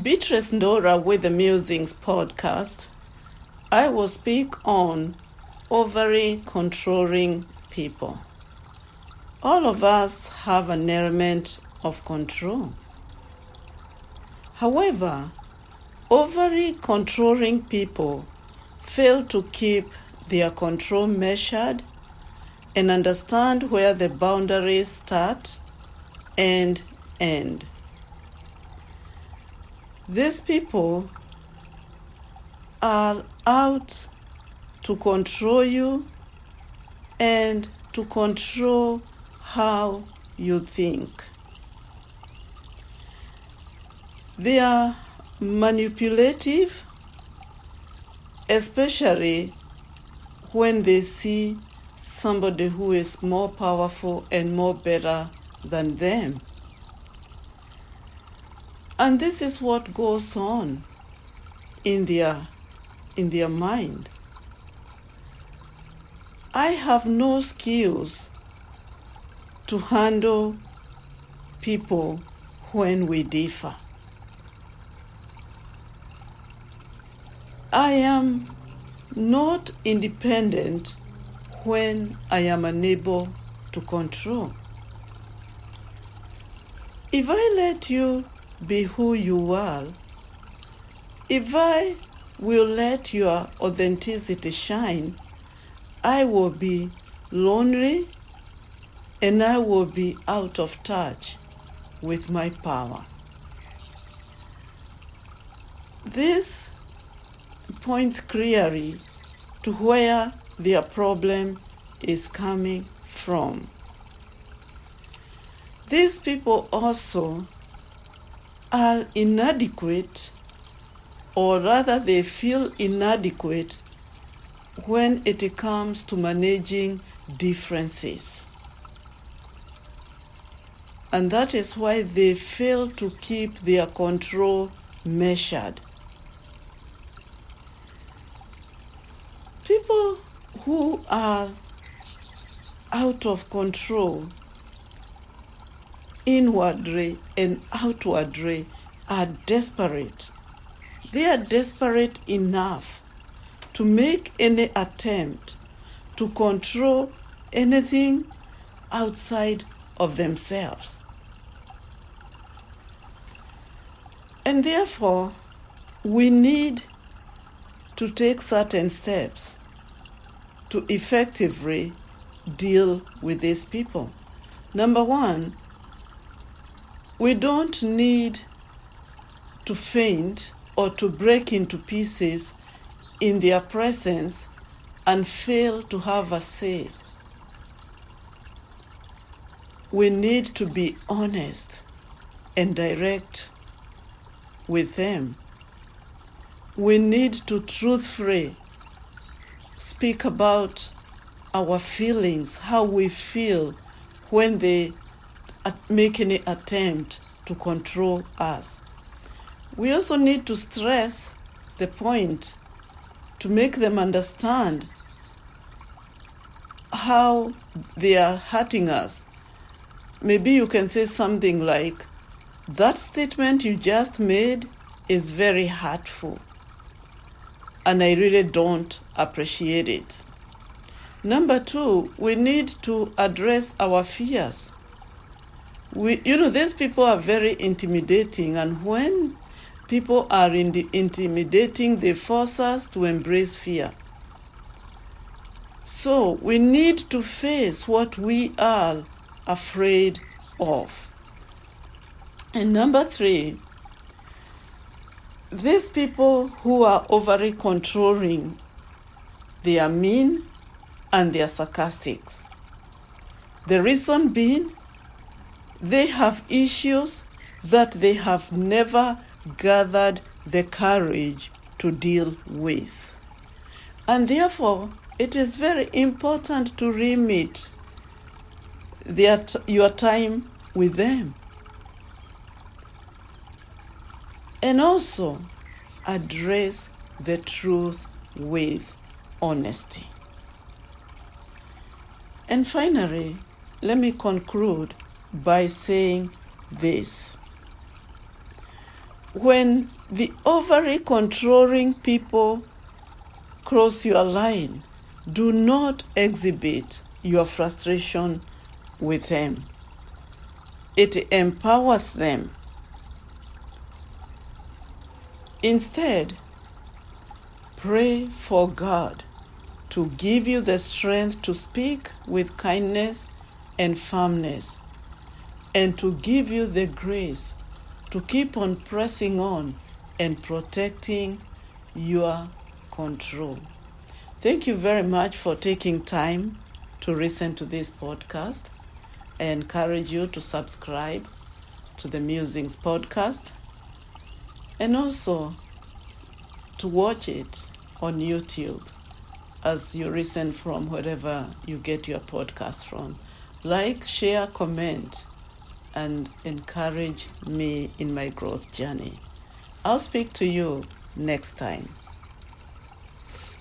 Beatrice Ndora with the Musings podcast. I will speak on overly controlling people. All of us have an element of control. However, overly controlling people fail to keep their control measured and understand where the boundaries start and end. These people are out to control you and to control how you think. They are manipulative, especially when they see somebody who is more powerful and more better than them. And this is what goes on in their in their mind. I have no skills to handle people when we differ. I am not independent when I am unable to control. If I let you be who you are, if I will let your authenticity shine, I will be lonely and I will be out of touch with my power. This points clearly to where their problem is coming from. These people also are inadequate, or rather, they feel inadequate when it comes to managing differences. And that is why they fail to keep their control measured. People who are out of control inwardly and outwardly are desperate. They are desperate enough to make any attempt to control anything outside of themselves. And therefore, we need to take certain steps to effectively deal with these people. Number one, we don't need to faint or to break into pieces in their presence and fail to have a say. We need to be honest and direct with them. We need to truthfully speak about our feelings, how we feel when they make any attempt to control us. We also need to stress the point to make them understand how they are hurting us. Maybe you can say something like, That statement you just made is very hurtful, and I really don't appreciate it. Number two, we need to address our fears. We, you know, these people are very intimidating, and when people are in the intimidating, they force us to embrace fear. So we need to face what we are afraid of. And number three, these people who are overly controlling, they are mean and they are sarcastic. The reason being, they have issues that they have never gathered the courage to deal with. And therefore, it is very important to remit their, your time with them. And also address the truth with honesty. And finally, let me conclude by saying this when the overly controlling people cross your line, do not exhibit your frustration with them. It empowers them. Instead, pray for God to give you the strength to speak with kindness and firmness, and to give you the grace to keep on pressing on and protecting your control. Thank you very much for taking time to listen to this podcast. I encourage you to subscribe to the Musings podcast and also to watch it on YouTube as you listen from wherever you get your podcast from. Like, share, comment, and encourage me in my growth journey. I'll speak to you next time.